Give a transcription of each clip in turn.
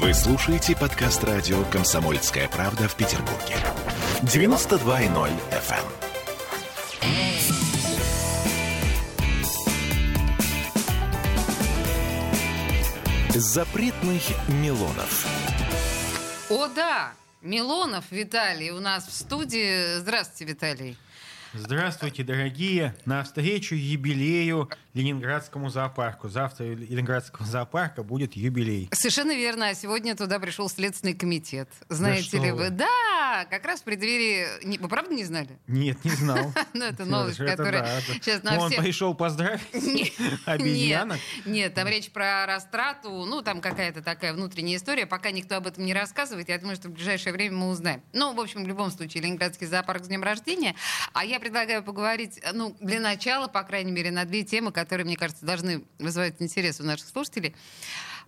Вы слушаете подкаст радио «Комсомольская правда» в Петербурге. 92.0 FM. Запретных Милонов. О, да! Милонов Виталий у нас в студии. Здравствуйте, Виталий. Здравствуйте, дорогие! На встречу юбилею Ленинградскому зоопарку. Завтра у Ленинградского зоопарка будет юбилей. Совершенно верно. А сегодня туда пришел Следственный комитет. Знаете Да ли вы? вы. Да, как раз в преддверии... Вы правда не знали? Нет, не знал. Ну, это новость, которая сейчас на Он пришел поздравить обезьянок. Нет, там речь про растрату, ну, там какая-то такая внутренняя история. Пока никто об этом не рассказывает, я думаю, что в ближайшее время мы узнаем. Ну, в общем, в любом случае, Ленинградский зоопарк с днем рождения. А я предлагаю поговорить, ну, для начала, по крайней мере, на две темы, которые, мне кажется, должны вызывать интерес у наших слушателей.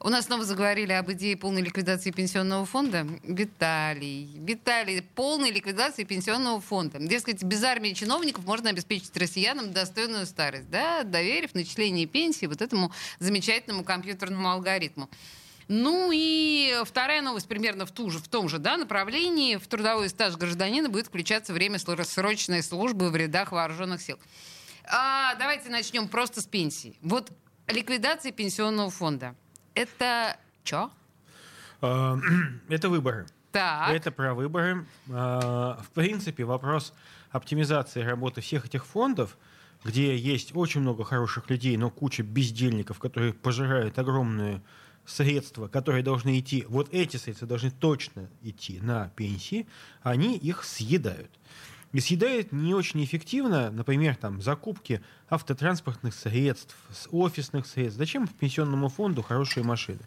У нас снова заговорили об идее полной ликвидации пенсионного фонда. Виталий, Виталий, полной ликвидации пенсионного фонда. Дескать, без армии чиновников можно обеспечить россиянам достойную старость, да, доверив начисление пенсии вот этому замечательному компьютерному алгоритму. Ну и вторая новость примерно в, ту же, в том же да, направлении. В трудовой стаж гражданина будет включаться время срочной службы в рядах вооруженных сил. А, давайте начнем просто с пенсии. Вот ликвидация пенсионного фонда. Это что? Э, Это выборы. Так. Это про выборы. Э, В принципе, вопрос оптимизации работы всех этих фондов, где есть очень много хороших людей, но куча бездельников, которые пожирают огромные средства, которые должны идти, вот эти средства должны точно идти на пенсии, они их съедают. И съедают не очень эффективно, например, там, закупки автотранспортных средств, офисных средств. Зачем пенсионному фонду хорошие машины?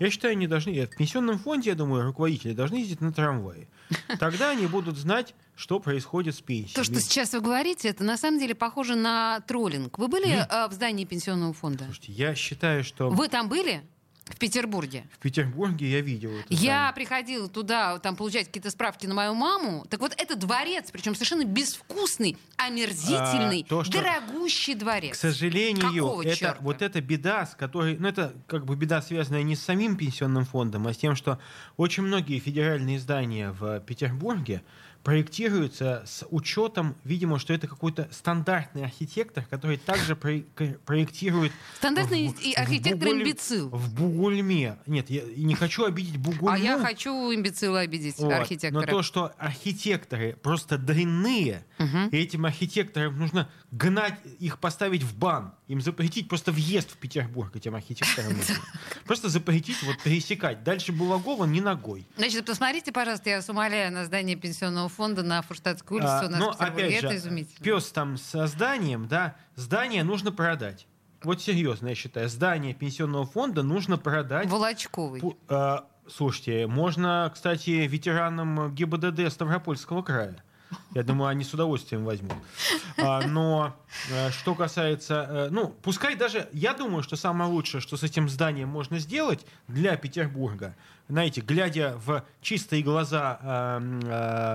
Я считаю, они должны... В пенсионном фонде, я думаю, руководители должны ездить на трамвае. Тогда они будут знать, что происходит с пенсией. То, что сейчас вы говорите, это на самом деле похоже на троллинг. Вы были э, в здании пенсионного фонда? Слушайте, я считаю, что Вы там были? В Петербурге? в Петербурге я видел это. Я здание. приходила туда, там, получать какие-то справки на мою маму. Так вот, это дворец, причем совершенно безвкусный, омерзительный, А, то, что- дорогущий К дворец. сожалению, Какого это, черта? вот эта беда, с которой, ну это как бы беда, связанная не с самим пенсионным фондом, а с тем, что очень многие федеральные здания в Петербурге проектируются с учетом, видимо, что это какой-то стандартный архитектор, который также про- проектирует... Стандартный в- архитектор Бугуль- имбецил. В Бугульме. Нет, я не хочу обидеть Бугульму. А я хочу имбецила обидеть, Вот. архитектора. Но то, что архитекторы просто дрянные, Мгм. и этим архитекторам нужно гнать их, поставить в бан, им запретить просто въезд в Петербург этим архитекторам. Просто запретить вот пересекать. Дальше Булагова не ногой. Значит, посмотрите, пожалуйста, я вас умоляю, на здание пенсионного фонда на Фурштадтской улице А, у нас но в Петербурге. опять это же, изумительно. пес там со зданием, да, здание нужно продать. Вот серьезно, я считаю, здание пенсионного фонда нужно продать. Волочковый. Пу- а, Слушайте, можно, кстати, ветеранам ГИБДД Ставропольского края. Я думаю, они с удовольствием возьмут. А, Но э, что касается... э, Ну, пускай даже... Я думаю, что самое лучшее, что с этим зданием можно сделать для Петербурга, знаете, глядя в чистые глаза э,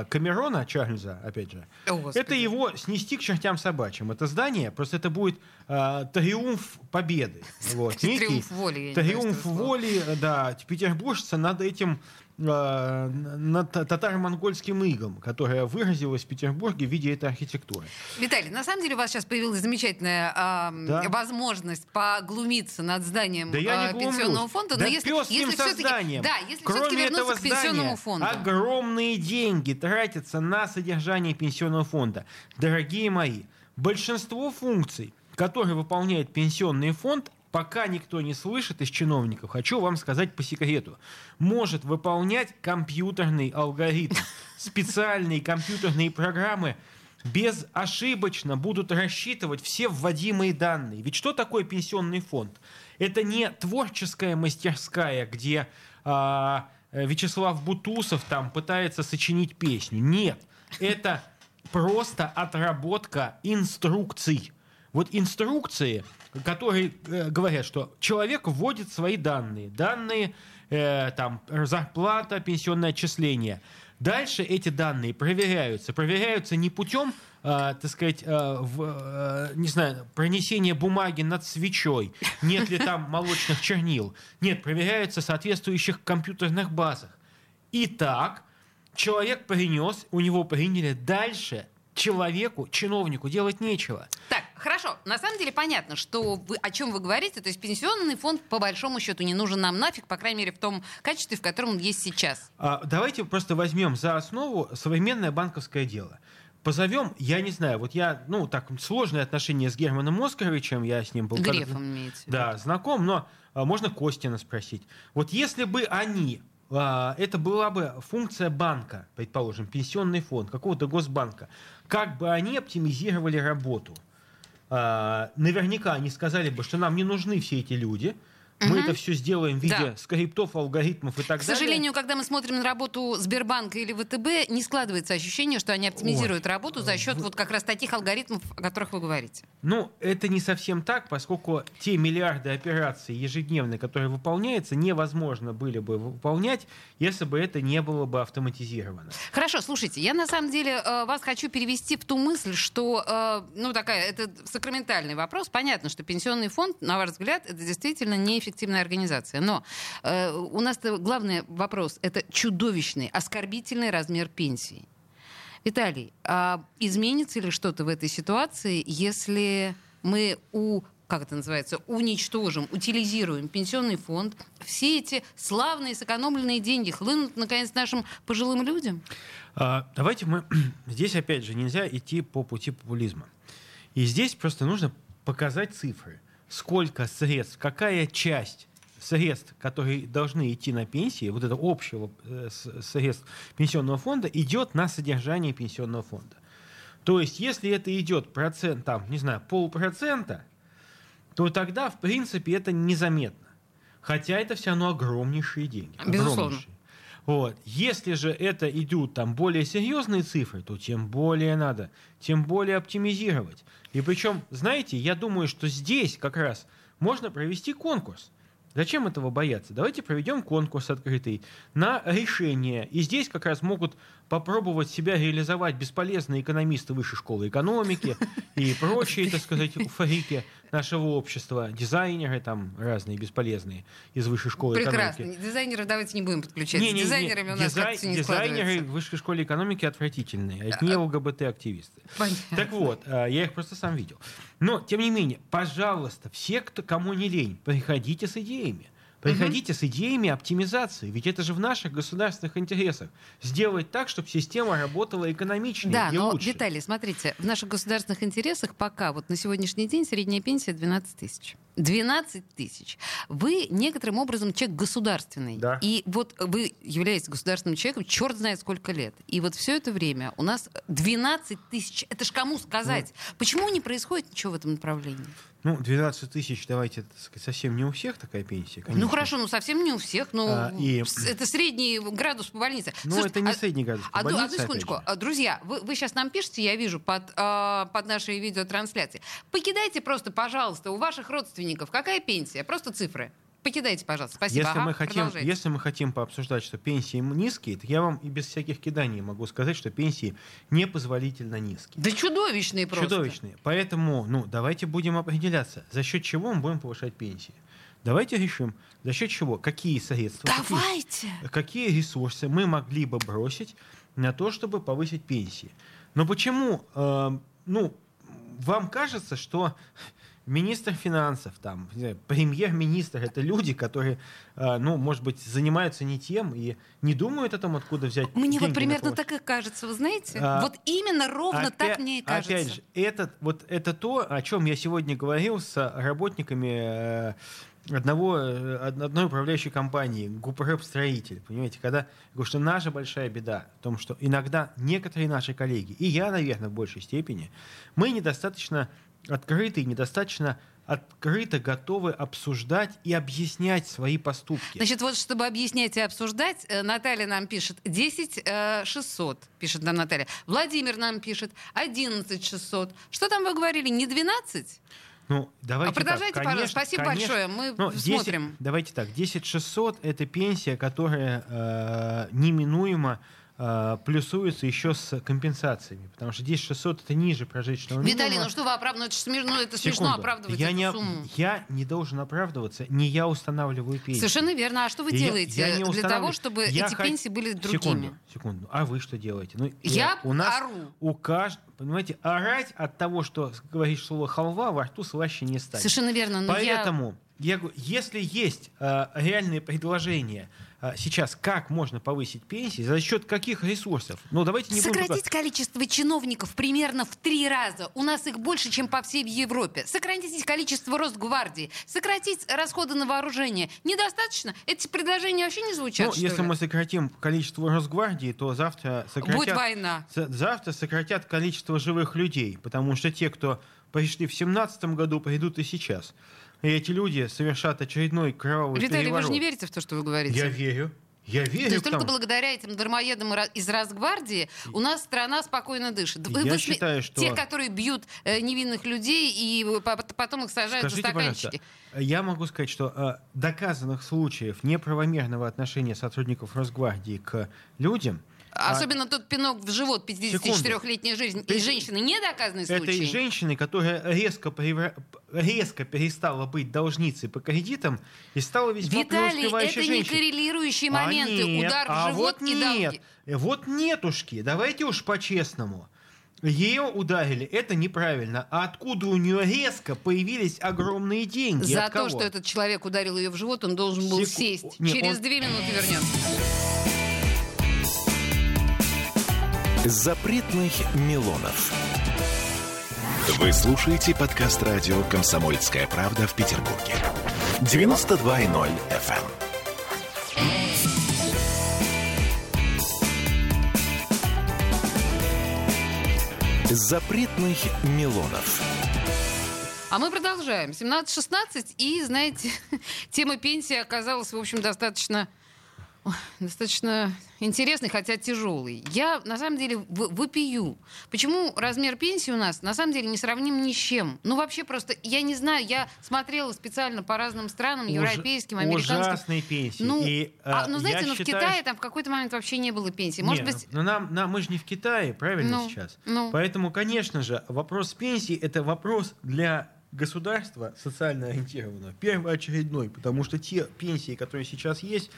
э, Камерона Чарльза, опять же, О, Господи. это его снести к чертям собачьим. Это здание, просто это будет э, триумф победы. Вот, некий Триумф воли. Триумф воли, да, петербуржца над этим э, над татаро-монгольским игом, которое выразилось в Петербурге в виде этой архитектуры. Виталий, на самом деле у вас сейчас появилась замечательная ам, Да. возможность поглумиться над зданием Да глумлюсь. пенсионного фонда. Да но если, если все-таки, да, если Кроме все-таки вернуться этого к пенсионному здания, фонду. огромные деньги тратятся на содержание пенсионного фонда. Дорогие мои, большинство функций, которые выполняет пенсионный фонд, пока никто не слышит из чиновников, хочу вам сказать по секрету, может выполнять компьютерный алгоритм. Специальные компьютерные программы безошибочно будут рассчитывать все вводимые данные. Ведь что такое пенсионный фонд? Это не творческая мастерская, где а, Вячеслав Бутусов там пытается сочинить песню. Нет, это просто отработка инструкций. Вот инструкции, которые э, говорят, что человек вводит свои данные. Данные, э, там, зарплата, пенсионное отчисление. Дальше эти данные проверяются. Проверяются не путем, э, так сказать, э, в, э, не знаю, пронесения бумаги над свечой, нет ли там молочных чернил. Нет, проверяются в соответствующих компьютерных базах. Итак, человек принес, у него приняли дальше человеку, чиновнику делать нечего. Так, хорошо. На самом деле понятно, что вы, о чем вы говорите. То есть пенсионный фонд по большому счету не нужен нам нафиг, по крайней мере в том качестве, в котором он есть сейчас. А, давайте просто возьмем за основу современное банковское дело. Позовем, я не знаю, вот я, ну, так, сложные отношения с Германом Оскаровичем, я с ним был... Грефом имеется в виду. Да, знаком, но а, можно Костина спросить. Вот если бы они а, это была бы функция банка, предположим, пенсионный фонд, какого-то госбанка. Как бы они оптимизировали работу? А, наверняка они сказали бы, что нам не нужны все эти люди. Мы Мгм. это все сделаем в виде Да. скриптов, алгоритмов и так К далее. сожалению, когда мы смотрим на работу Сбербанка или ВТБ, не складывается ощущение, что они оптимизируют работу за счет вот как раз таких алгоритмов, о которых вы говорите. Ну, это не совсем так, поскольку те миллиарды операций ежедневно, которые выполняются, невозможно были бы выполнять, если бы это не было бы автоматизировано. Хорошо, слушайте, я на самом деле э, вас хочу перевести в ту мысль, что, э, ну, такая, это сакраментальный вопрос. Понятно, что пенсионный фонд, на ваш взгляд, это действительно неэффективная организация. Но э, у нас главный вопрос — это чудовищный, оскорбительный размер пенсии. Виталий, а изменится ли что-то в этой ситуации, если мы у как это называется, уничтожим, утилизируем пенсионный фонд, все эти славные сэкономленные деньги хлынут, наконец, нашим пожилым людям? А, Давайте мы... Здесь, опять же, нельзя идти по пути популизма. И здесь просто нужно показать цифры. Сколько средств, какая часть средств, которые должны идти на пенсии, вот это общего э, средств пенсионного фонда, идет на содержание пенсионного фонда. То есть, если это идет процент, там, не знаю, полпроцента, то тогда, в принципе, это незаметно. Хотя это все равно огромнейшие деньги. Безусловно. огромнейшие. Вот. Если же это идут там более серьезные цифры, то тем более надо, тем более оптимизировать. И причем, знаете, я думаю, что здесь как раз можно провести конкурс. Зачем этого бояться? Давайте проведем конкурс открытый на решение. И здесь как раз могут попробовать себя реализовать бесполезные экономисты высшей школы экономики и прочие, так сказать, фрики нашего общества, дизайнеры там разные бесполезные из высшей школы Прекрасно. экономики. Дизайнеров давайте не будем подключать. С Не-не-не, дизайнерами у нас дизай- как-то не Дизайнеры в высшей школе экономики отвратительные, одни ЛГБТ-активисты. Понятно. Так вот, а, я их просто сам видел. Но, тем не менее, пожалуйста, все, кто, кому не лень, приходите с идеями. Приходите с идеями оптимизации, ведь это же в наших государственных интересах. Сделать так, чтобы система работала экономичнее Да, и но, лучше. Виталий, смотрите, в наших государственных интересах пока вот на сегодняшний день средняя пенсия 12 тысяч. 12 тысяч. Вы некоторым образом человек государственный. Да. И вот вы являетесь государственным человеком черт знает сколько лет. И вот все это время у нас 12 тысяч. Это ж кому сказать? Почему не происходит ничего в этом направлении? Ну, 12 тысяч, давайте, так сказать, совсем не у всех такая пенсия, конечно. Ну хорошо, ну совсем не у всех, но А, и- это средний градус по больнице. Ну, Слушайте, это не а- средний градус по Одну, больнице, одну секундочку. А, Друзья, вы, вы сейчас нам пишете, я вижу, под, а, под нашей видеотрансляцией. Покидайте просто, пожалуйста, у ваших родственников. Какая пенсия? Просто цифры. Покидайте, пожалуйста. Спасибо. Если, Ага, мы хотим, продолжайте. если мы хотим пообсуждать, что пенсии низкие, то я вам и без всяких киданий могу сказать, что пенсии непозволительно низкие. Да чудовищные просто. Чудовищные. Поэтому, ну, давайте будем определяться, за счет чего мы будем повышать пенсии. Давайте решим, за счет чего, какие средства, какие- Давайте. какие ресурсы мы могли бы бросить на то, чтобы повысить пенсии. Но почему, э, ну, вам кажется, что министр финансов, там, премьер-министр, это люди, которые, э, ну, может быть, занимаются не тем и не думают о том, откуда взять Мне деньги вот примерно так и кажется, вы знаете? А, вот именно ровно так Опя- мне и кажется. Опять же, это, вот, это то, о чем я сегодня говорил с работниками э, одного, э, од- одной управляющей компании, Гупрэп-строитель. Понимаете, когда я говорю, что наша большая беда в том, что иногда некоторые наши коллеги, и я, наверное, в большей степени, мы недостаточно открыты и недостаточно открыто готовы обсуждать и объяснять свои поступки. Значит, вот чтобы объяснять и обсуждать, э, Наталья нам пишет 10 э, 600, пишет нам Наталья. Владимир нам пишет 11 600. Что там вы говорили, не 12? Ну, давайте А продолжайте, так, пожалуйста. конечно- Спасибо конечно. большое. Мы Ну, 10 смотрим. давайте так, 10 600 это пенсия, которая э, неминуемо э, плюсуется еще с компенсациями, потому что здесь 600 это ниже прожиточного минимума. Виталий, ну что вы оправдываете? Это, смешно, это смешно Секунду. оправдывать я эту не, сумму. я не должен оправдываться, не я устанавливаю пенсию. Совершенно верно. А что вы И я- делаете я не для того, чтобы Я эти хот- пенсии были другими? Секунду, секунду. А вы что делаете? Ну, Я у нас ору. у каждого, понимаете, орать от того, что говоришь слово халва, во рту слаще не станет. Совершенно верно. Но я- Поэтому я... говорю, если есть э, реальные предложения э, сейчас, как можно повысить пенсии, за счет каких ресурсов? Ну, давайте не будем Сократить количество чиновников примерно в три раза. У нас их больше, чем по всей Европе. Сократить количество Росгвардии. Сократить расходы на вооружение. Недостаточно? Эти предложения вообще не звучат, Ну, если ли? мы сократим количество Росгвардии, то завтра сократят... Будет война. Завтра сократят количество живых людей, потому что те, кто пришли в семнадцатом году, придут и сейчас. И эти люди совершат очередной кровавый Виталий, вы переворот. же не верите в то, что вы говорите? Я верю. Я верю. То есть только благодаря этим дармоедам из Росгвардии у нас страна спокойно дышит. Вы- Я вы считаю, что- Те, которые бьют э, невинных людей и по- потом их сажают Скажите, за стаканчики. я могу сказать, что э, доказанных случаев неправомерного отношения сотрудников Росгвардии к людям а, Особенно тот пинок в живот 54-летней жизни. И женщины не доказанный этой случай. женщины, которая резко, превра- резко перестала быть должницей по кредитам и стала весьма Виталий, это не женщиной. коррелирующие А моменты. нет, Удар в а живот вот и нет, долги. Вот нетушки, давайте уж по-честному. Ее ударили, это неправильно. А откуда у нее резко появились огромные деньги? За то, что этот человек ударил ее в живот, он должен был Секу- сесть. Не, Через он- две минуты вернемся. Запретных Милонов. Вы слушаете подкаст радио «Комсомольская правда» в Петербурге. 92.0 FM. Запретных Милонов. А мы продолжаем. 17-16. И, знаете, тема пенсии оказалась, в общем, достаточно достаточно интересный, хотя тяжелый. Я, на самом деле, в- вопию. Почему размер пенсии у нас, на самом деле, не сравним ни с чем? Ну, вообще просто, я не знаю, я смотрела специально по разным странам, Уж- европейским, американским. Ужасные пенсии. Ну, И, а, э, ну, знаете, ну, в считаю, Китае там в какой-то момент вообще не было пенсии. Может Не, быть, ну нам, нам, мы же не в Китае, правильно Ну, сейчас? ну. Поэтому, конечно же, вопрос пенсии это вопрос для государства социально ориентированного, первоочередной, потому что те пенсии, которые сейчас есть,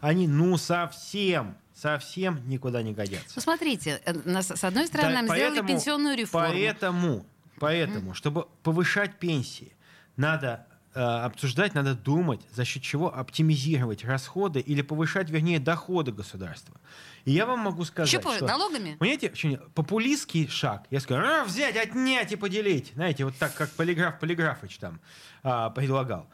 они ну совсем, совсем никуда не годятся. посмотрите, э, с одной стороны, Да, нам сделали пенсионную реформу. Поэтому, поэтому чтобы повышать пенсии, надо обсуждать, надо думать, за счет чего оптимизировать расходы или повышать, вернее, доходы государства. И я вам могу сказать, позже, что... налогами? Понимаете, популистский шаг. Я скажу, «А, взять, отнять и поделить. Знаете, вот так, как полиграф Полиграфыч там а, предлагал.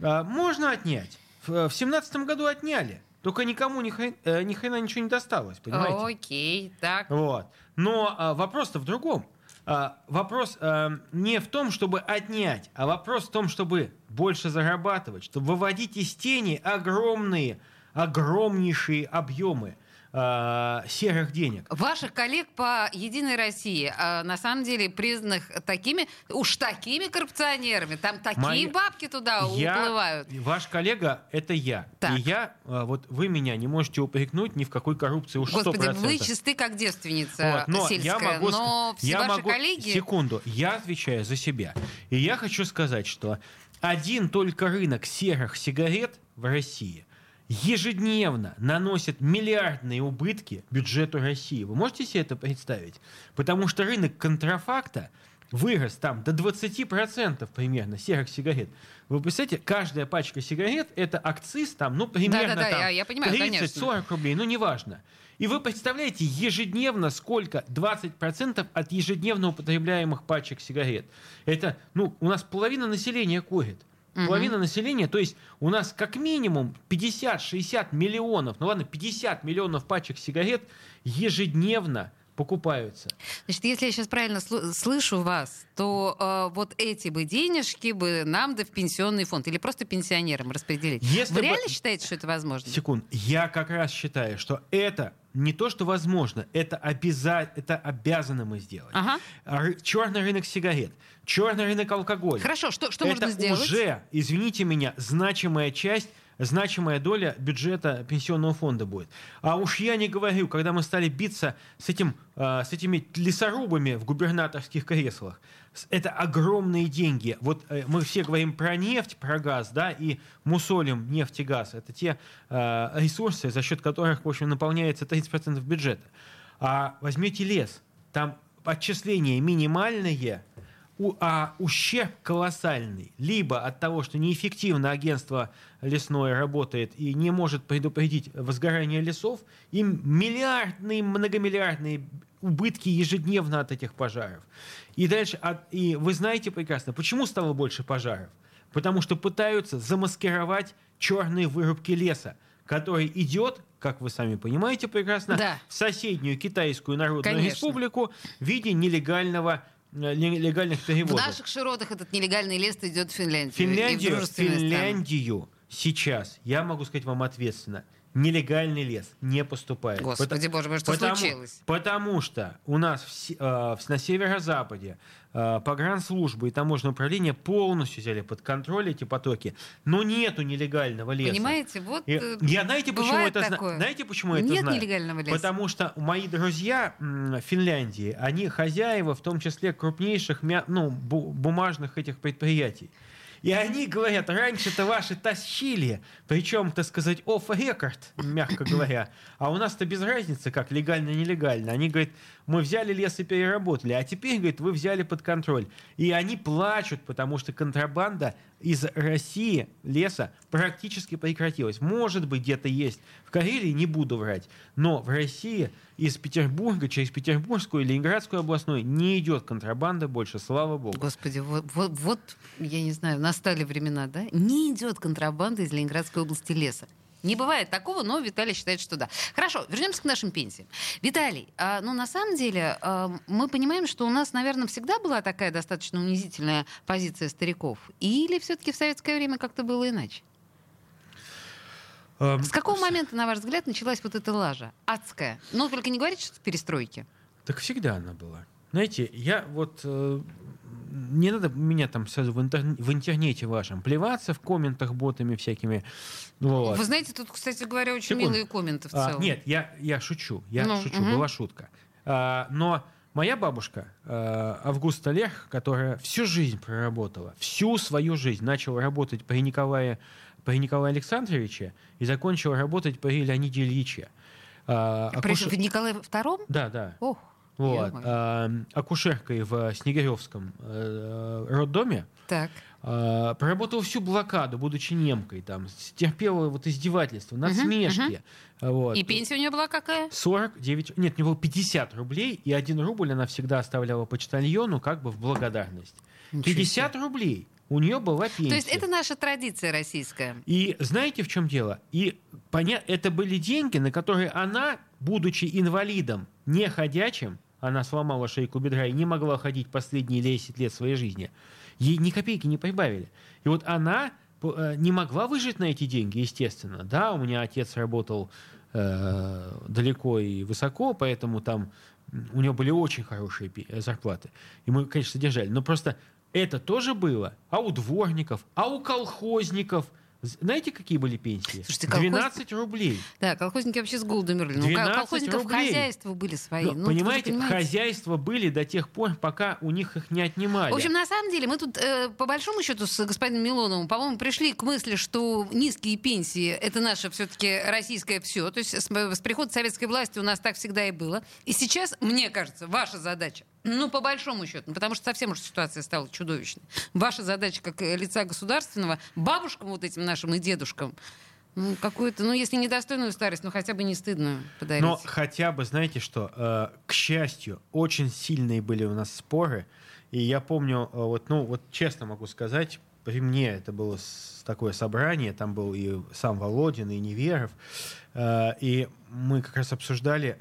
А, можно отнять. В семнадцатом году отняли. Только никому ни хрена, э, ни хрена ничего не досталось, понимаете? Окей, так. Вот. Но а, вопрос-то в другом. А, вопрос а, не в том, чтобы отнять, а вопрос в том, чтобы больше зарабатывать, чтобы выводить из тени огромные, огромнейшие объемы а, серых денег. Ваших коллег по Единой России, а, на самом деле, признанных такими, уж такими коррупционерами, там такие Мои- бабки туда Я- уплывают. Ваш коллега это я. Так. И я, а, вот вы меня не можете упрекнуть ни в какой коррупции уж Господи, 100%. вы чисты как девственница Вот, но сельская, я могу, но все я ваши могу- коллеги... Секунду, я отвечаю за себя. И я хочу сказать, что один только рынок серых сигарет в России ежедневно наносит миллиардные убытки бюджету России. Вы можете себе это представить? Потому что рынок контрафакта вырос там до 20% примерно серых сигарет. Вы представляете, каждая пачка сигарет это акциз там, ну, примерно Да-да-да, там я- я понимаю, конечно. 30-40 рублей, ну, неважно. И вы представляете, ежедневно сколько? 20% от ежедневно употребляемых пачек сигарет. Это, ну, у нас половина населения курит. Половина населения, то есть у нас как минимум 50-60 миллионов, ну ладно, 50 миллионов пачек сигарет ежедневно покупаются. Значит, если я сейчас правильно слу- слышу вас, то э, вот эти бы денежки бы нам да в пенсионный фонд или просто пенсионерам распределить. Если Вы бы- реально считаете, что это возможно? Секунд. Я как раз считаю, что это не то, что возможно, это, обяза... это обязаны мы сделать. Ага. черный рынок сигарет, черный рынок алкоголя. Хорошо, что, что это можно сделать? уже, извините меня, значимая часть значимая доля бюджета пенсионного фонда будет. А уж я не говорю, когда мы стали биться с, этим, э, с этими лесорубами в губернаторских креслах, это огромные деньги. Вот э, мы все говорим про нефть, про газ, да, и мусолим нефть и газ. Это те э, ресурсы, за счет которых, в общем, наполняется 30% бюджета. А возьмете лес, там отчисления минимальные, а ущерб колоссальный. Либо от того, что неэффективно агентство лесное работает и не может предупредить возгорание лесов, им миллиардные, многомиллиардные убытки ежедневно от этих пожаров. И дальше, и вы знаете прекрасно, почему стало больше пожаров? Потому что пытаются замаскировать черные вырубки леса, который идет, как вы сами понимаете прекрасно, да. в соседнюю Китайскую Народную Конечно. Республику в виде нелегального нелегальных перевозок. В наших широтах этот нелегальный лес идет в Финляндию. Финляндию, Финляндию сейчас, я могу сказать вам ответственно, нелегальный лес не поступает. Господи боже мой, что потому, случилось? Потому что у нас в, э, на северо-западе э, погранслужбы и таможенное управление полностью взяли под контроль эти потоки, но нету нелегального леса. Понимаете, вот и, э, я знаете почему это такое. знаете почему Нет это знаю? Нет нелегального леса. Потому что мои друзья в Финляндии, они хозяева, в том числе крупнейших ну, бумажных этих предприятий. И они говорят, раньше-то ваши тащили, причем, так сказать, off record, мягко говоря. А у нас-то без разницы, как легально-нелегально. Они говорят, мы взяли лес и переработали, а теперь, говорит, вы взяли под контроль. И они плачут, потому что контрабанда из России леса практически прекратилась. Может быть, где-то есть. В Карелии не буду врать. Но в России из Петербурга через Петербургскую и Ленинградскую областную не идет контрабанда больше, слава богу. Господи, вот, вот, вот я не знаю, настали времена, да? Не идет контрабанда из Ленинградской области леса. Не бывает такого, но Виталий считает, что да. Хорошо, вернемся к нашим пенсиям. Виталий, а, ну на самом деле а, мы понимаем, что у нас, наверное, всегда была такая достаточно унизительная позиция стариков. Или все-таки в советское время как-то было иначе? С какого момента, на ваш взгляд, началась вот эта лажа? Адская. Ну, только не говорите, что перестройки. Так всегда она была. Знаете, я вот э, не надо меня там сразу в, интер... в интернете вашем плеваться в комментах ботами всякими. Вот. Вы знаете, тут, кстати говоря, очень Секунд. милые комменты в а, целом. А, нет, я, я шучу. Я ну, шучу, угу. была шутка. А, но моя бабушка а, Августа Лех, которая всю жизнь проработала, всю свою жизнь начала работать при Николае, при Николае Александровиче и закончила работать при Леониде Ильиче. А, Акуш... При Николае II? Да, да. Ох. Вот. А, акушеркой в Снегиревском э, роддоме. Так. А, проработала всю блокаду, будучи немкой. Там, терпела вот издевательства, насмешки. Uh-huh, uh-huh. Вот. И пенсия у нее была какая? 49, нет, у нее было 50 рублей, и один рубль она всегда оставляла почтальону как бы в благодарность. 50 рублей у нее была пенсия. То есть это наша традиция российская. И знаете, в чем дело? И поня... это были деньги, на которые она, будучи инвалидом, не ходячим, она сломала шейку бедра и не могла ходить последние 10 лет своей жизни, ей ни копейки не прибавили. И вот она э, не могла выжить на эти деньги, естественно. Да, у меня отец работал э, далеко и высоко, поэтому там у него были очень хорошие зарплаты. И мы, конечно, содержали. Но просто это тоже было. А у дворников, а у колхозников – знаете, какие были пенсии? Слушайте, колхоз... 12 рублей. Да, колхозники вообще с голоду мерли. Ну, колхозников рублей. хозяйства были свои. Но, ну, понимаете, понимаете, хозяйства были до тех пор, пока у них их не отнимали. В общем, на самом деле, мы тут, э, по большому счету, с господином Милоновым, по-моему, пришли к мысли, что низкие пенсии — это наше все-таки российское все. То есть с, с приходом советской власти у нас так всегда и было. И сейчас, мне кажется, ваша задача ну, по большому счету, ну, потому что совсем уж ситуация стала чудовищной. Ваша задача как лица государственного, бабушкам вот этим нашим и дедушкам, ну, какую-то, ну, если недостойную старость, ну, хотя бы не стыдную подарить. Но хотя бы, знаете что, э, к счастью, очень сильные были у нас споры. И я помню, э, вот, ну, вот честно могу сказать, при мне это было такое собрание, там был и сам Володин, и Неверов, э, и мы как раз обсуждали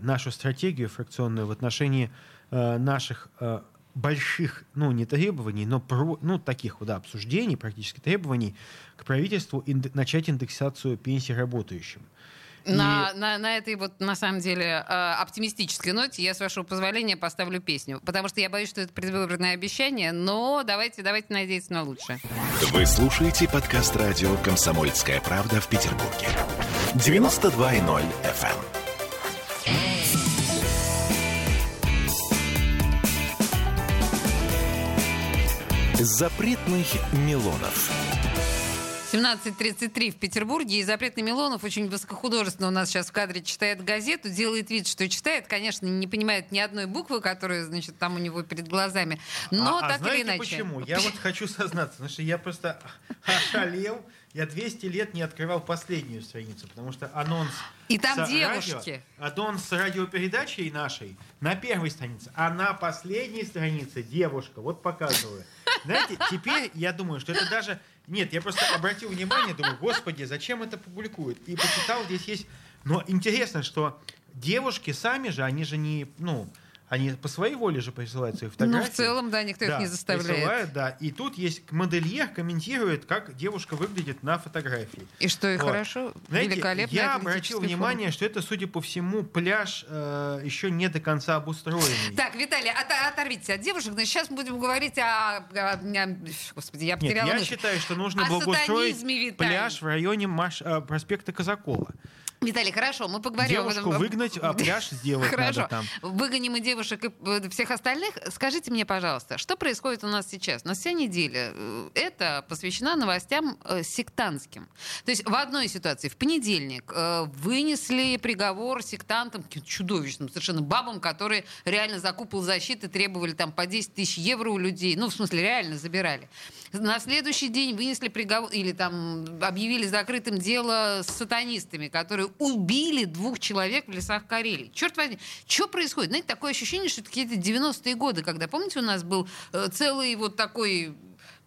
нашу стратегию фракционную в отношении Э, наших э, больших, ну, не требований, но про, ну, таких да, обсуждений, практически требований к правительству инде, начать индексацию пенсий работающим. На, на, на этой вот, на самом деле, э, оптимистической ноте я, с вашего позволения, поставлю песню. Потому что я боюсь, что это предвыборное обещание, но давайте, давайте надеяться на лучшее. Вы слушаете подкаст радио «Комсомольская правда» в Петербурге. 92.0 FM. Запретных Милонов. 17.33 в Петербурге, и запретный Милонов очень высокохудожественно у нас сейчас в кадре читает газету, делает вид, что читает, конечно, не понимает ни одной буквы, которая, значит, там у него перед глазами, но а, так а знаете или иначе. почему? Я вот хочу сознаться, потому что я просто ошалел, я 200 лет не открывал последнюю страницу, потому что анонс И там с девушки. радио, анонс с радиопередачей нашей на первой странице, а на последней странице девушка, вот показываю. Знаете, теперь я думаю, что это даже... Нет, я просто обратил внимание, думаю, господи, зачем это публикуют? И почитал, здесь есть... Но интересно, что девушки сами же, они же не... Ну, они по своей воле же присылают свои фотографии. Ну, в целом, да, никто их не заставляет. Присылают, да. И тут есть модельер комментирует, как девушка выглядит на фотографии. И что, и Вот. хорошо, Знаете, великолепно. я обратил внимание, что это, судя по всему, пляж э, еще не до конца обустроенный. Так, Виталий, от- оторвитесь от девушек. Значит, сейчас будем говорить о... о- о- Господи, я Нет, потеряла я мысль. считаю, что нужно О благоустроить пляж в районе Маш- э, проспекта Казакова. Виталий, хорошо, мы поговорим Девушку выгнать, а пляж сделать Хорошо. надо там. Выгоним и девушек, и э, всех остальных. Скажите мне, пожалуйста, что происходит у нас сейчас? У нас вся неделя э, это посвящена новостям э, сектантским. То есть в одной ситуации, в понедельник, вынесли приговор сектантам, чудовищным совершенно бабам, которые реально за купол защиты требовали там по 10 тысяч евро у людей. Ну, в смысле, реально забирали. На следующий день вынесли приговор, или там объявили закрытым дело с сатанистами, которые убили двух человек в лесах Карелии. Черт возьми, что происходит? Знаете, такое ощущение, что это какие-то 90-е годы, когда, помните, у нас был э, целый вот такой,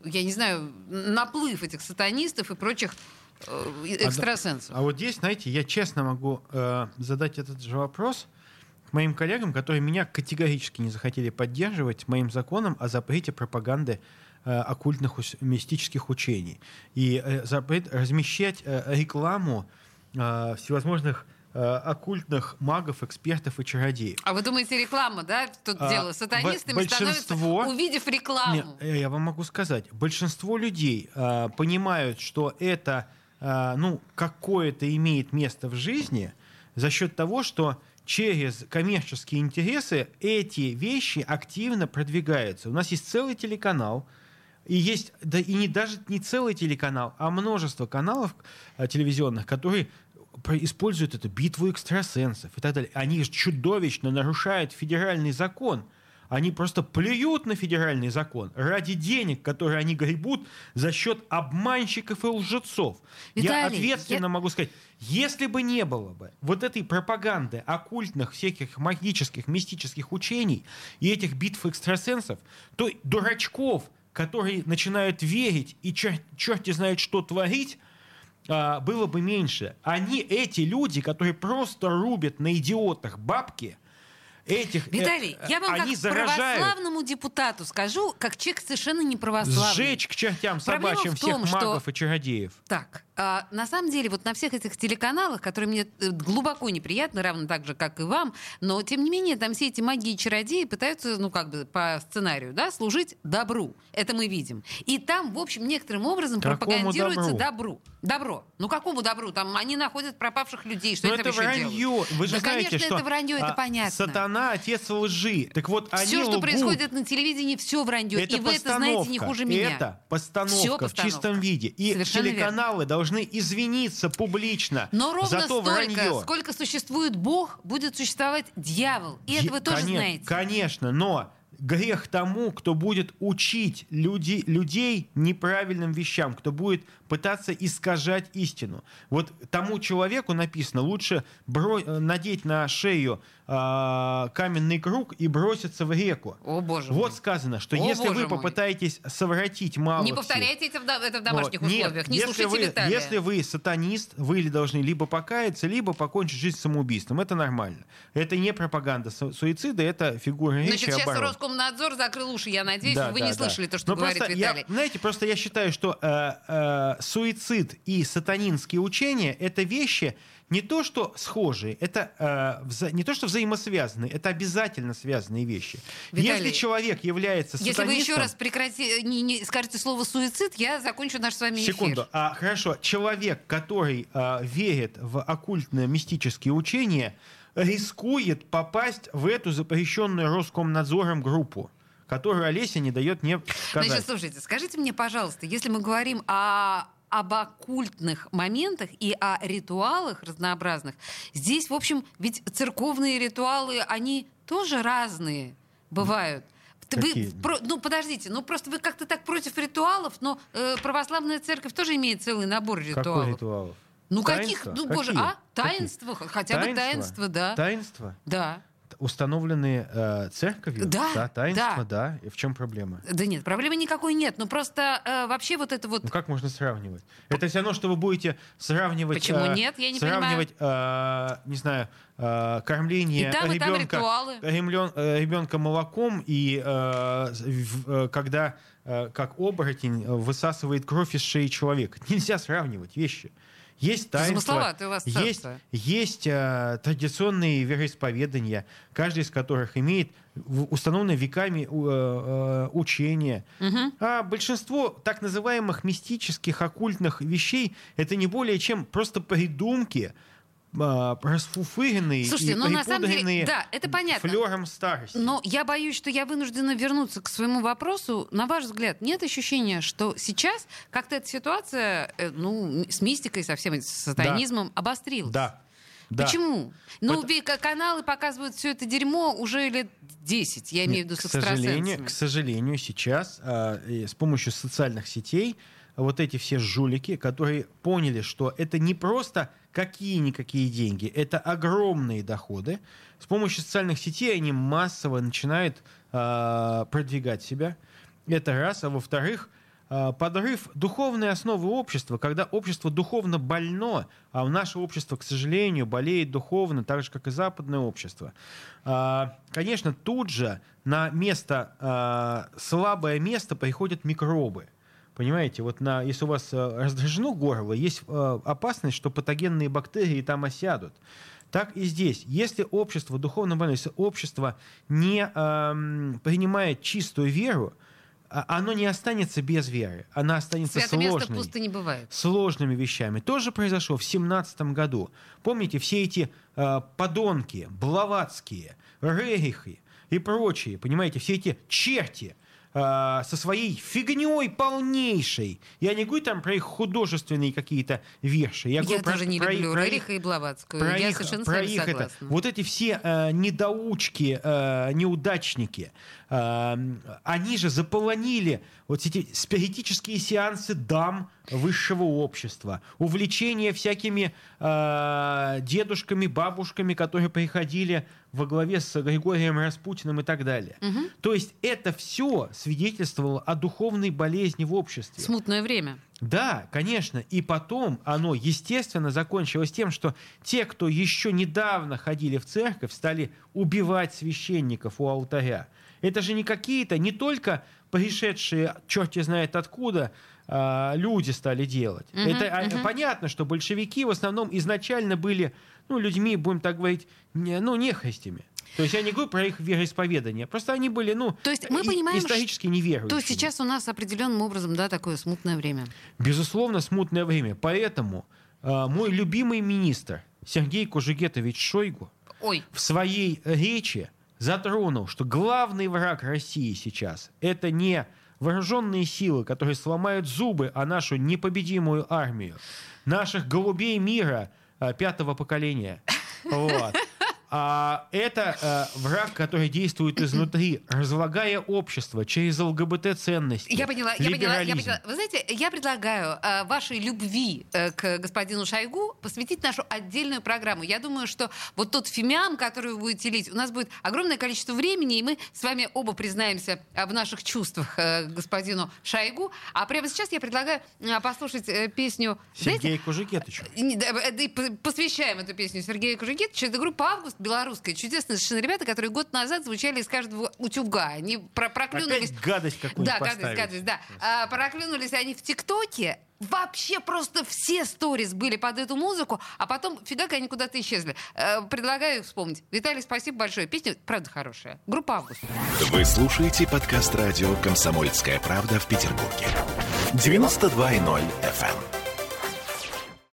я не знаю, наплыв этих сатанистов и прочих э, экстрасенсов. А вот здесь, знаете, я честно могу э, задать этот же вопрос моим коллегам, которые меня категорически не захотели поддерживать моим законом о запрете пропаганды э, оккультных мистических учений и э, запрет размещать э, рекламу э, всевозможных э, оккультных магов, экспертов и чародеев. А вы думаете, реклама, да, тут А, дело? Сатанистами бо- становятся, большинство- увидев рекламу. Не, э, я вам могу сказать, большинство людей э, понимают, что это э, ну, какое-то имеет место в жизни за счет того, что через коммерческие интересы эти вещи активно продвигаются. У нас есть целый телеканал, и есть, да и не даже не целый телеканал, а множество каналов э, телевизионных, которые используют эту битву экстрасенсов и так далее. Они чудовищно нарушают федеральный закон. Они просто плюют на федеральный закон ради денег, которые они гребут за счет обманщиков и лжецов. я Виталий, ответственно я- могу сказать, если бы не было бы вот этой пропаганды оккультных всяких магических, мистических учений и этих битв экстрасенсов, то дурачков, которые начинают верить и чер- черти знает что творить, было бы меньше. Они, эти люди, которые просто рубят на идиотах бабки, этих, э, Виталий, я вам они как заражают. православному депутату скажу, как человек совершенно не православный. Сжечь к чертям Проблема собачьим в всех том, что- магов и чародеев. Так, а, на самом деле, вот на всех этих телеканалах, которые мне э, глубоко неприятны, равно так же, как и вам, но, тем не менее, там все эти маги и чародеи пытаются, ну, как бы по сценарию, да, служить добру. Это мы видим. И там, в общем, некоторым образом Какому пропагандируется добру? добру. Добро. Ну, какому добру? Там они находят пропавших людей. Что Но это это вранье. Вы же да, знаете, конечно, что это вранье, это а, понятно. Сатана отец лжи. Так вот, они Все, что лгут. происходит на телевидении, все вранье. Это и вы это знаете не хуже меня. Это постановка, Всё в постановка. чистом виде. И Совершенно телеканалы должны извиниться публично Но ровно за то столько, вранье. сколько существует Бог, будет существовать дьявол. И это Е- вы тоже коне- знаете. Конечно, но грех тому, кто будет учить люди, людей неправильным вещам, кто будет пытаться искажать истину. Вот тому человеку написано, лучше бро- э, надеть на шею а, каменный круг и броситься в реку. О, боже Вот мой. сказано, что О, если вы мой. попытаетесь совратить малых Не повторяйте это в, до- это в домашних вот. Нет, условиях. Не если слушайте вы, Виталия. Если вы сатанист, вы должны либо покаяться, либо покончить жизнь самоубийством. Это нормально. Это не пропаганда су- суицида, это фигура речи Значит, сейчас оборот. Роскомнадзор закрыл уши, я надеюсь, Да, вы да, не да. слышали то, что Но говорит просто Виталий. Я, знаете, просто я считаю, что э, э, суицид и сатанинские учения — это вещи не то что схожие, это э, вза- не то что взаимосвязанные, это обязательно связанные вещи. Виталий, Если человек является Если вы сатанистом... еще раз прекрати, не, не скажете слово суицид, я закончу наш с вами эфир. Секунду. А, хорошо. Человек, который а, верит в оккультные мистические учения, рискует попасть в эту запрещенную Роскомнадзором группу, которую Олеся не дает мне сказать. Значит, слушайте, скажите мне, пожалуйста, если мы говорим о об оккультных моментах и о ритуалах разнообразных, здесь, в общем, ведь церковные ритуалы, они тоже разные бывают. Вы, Какие? про- ну, подождите, ну просто вы как-то так против ритуалов, но э, православная церковь тоже имеет целый набор ритуалов. Какой ритуалов? Ну каких, Таинства? ну боже, Какие? а? Таинство, хотя бы таинство, да. Таинства, Да. Установленные э, церковью? Да, таинства, да. да. И в чем проблема? Да нет, проблемы никакой нет. Ну просто э, вообще вот это вот Ну как можно сравнивать? Это все равно, что вы будете сравнивать... Почему э, нет? Я не Сравнивать, э, не знаю, э, кормление И там, и там ребенка, ритуалы. э, ребенка молоком, и э, в- э, когда э, как оборотень э, высасывает кровь из шеи человека. Нельзя сравнивать вещи. Есть таинства, есть, есть э, традиционные вероисповедания, каждый из которых имеет установленное веками э, э, учение. Мгм. А большинство так называемых мистических, оккультных вещей это не более чем просто придумки, а, расфуфыренные Слушайте, и ну, на самом деле, да, это понятно. флером старости. Но я боюсь, что я вынуждена вернуться к своему вопросу. На ваш взгляд, нет ощущения, что сейчас как-то эта ситуация э, ну, с мистикой, со всем этим, сатанизмом обострилась? Да. да. Почему? Ну, ка- каналы показывают все это дерьмо уже лет 10, я имею в виду К с сожалению, экстрасенсами. к сожалению, сейчас а, с помощью социальных сетей вот эти все жулики, которые поняли, что это не просто какие-никакие деньги, это огромные доходы. С помощью социальных сетей они массово начинают а, продвигать себя. Это раз. А во-вторых, а, подрыв духовной основы общества, когда общество духовно больно, а наше общество, к сожалению, болеет духовно, так же, как и западное общество. А, Конечно, тут же на место, а, слабое место приходят микробы. Понимаете, вот на, если у вас э, раздражено горло, есть э, опасность, что патогенные бактерии там осядут. Так и здесь. Если общество духовно больное, если общество не эм, принимает чистую веру, а- оно не останется без веры. Она останется место сложной пусто не бывает. сложными вещами. Тоже произошло в семнадцатом году. Помните, все эти э, подонки, Блаватские, Рерихи и прочие, понимаете, все эти черти э, со своей фигней полнейшей. Я не говорю там про их художественные какие-то верши. Я, Я, говорю про- тоже не про люблю про их- Рериха и Блаватскую. про я их- совершенно про их это. согласна. Вот эти все э, недоучки, э, неудачники, они же заполонили вот эти спиритические сеансы дам высшего общества, увлечение всякими э, дедушками, бабушками, которые приходили во главе с Григорием Распутиным и так далее. Мгм. То есть это все свидетельствовало о духовной болезни в обществе. Смутное время. Да, конечно. И потом оно, естественно, закончилось тем, что те, кто еще недавно ходили в церковь, стали убивать священников у алтаря. Это же не какие-то, не только пришедшие, черти знает откуда, а, люди стали делать. Мгм, Это мгм. понятно, что большевики в основном изначально были, ну, людьми, будем так говорить, не, ну, нехристями. То есть я не говорю про их вероисповедание, просто они были, ну, То есть мы и- понимаем, исторически неверующими. То сейчас у нас определенным образом, да, такое смутное время. Безусловно, смутное время. Поэтому э, мой любимый министр Сергей Кужегетович Шойгу Ой, в своей речи затронул, что главный враг России сейчас это не вооруженные силы, которые сломают зубы о нашу непобедимую армию, наших голубей мира э, пятого поколения. Вот. А это э, враг, который действует изнутри, разлагая общество через ЛГБТ-ценности. я поняла, я поняла, я поняла. Вы знаете, я предлагаю э, вашей любви э, к господину Шойгу посвятить нашу отдельную программу. Я думаю, что вот тот фимиам, который вы будете лить, у нас будет огромное количество времени, и мы с вами оба признаемся в наших чувствах к господину Шойгу. А прямо сейчас я предлагаю послушать песню... знаете, да и по- посвящаем эту песню Сергею Кужегетовичу. Это группа «Август» белорусская. Чудесные совершенно ребята, которые год назад звучали из каждого утюга. Они про проклюнулись... Опять гадость какую-нибудь Да, гадость, поставить. гадость, да. А, проклюнулись они в ТикТоке. вообще просто все сторис были под эту музыку, а потом фигак они куда-то исчезли. Э, предлагаю их вспомнить. Виталий, спасибо большое. Песня, правда, хорошая. Группа «Август». Вы слушаете подкаст радио «Комсомольская правда» в Петербурге. 92.0 FM.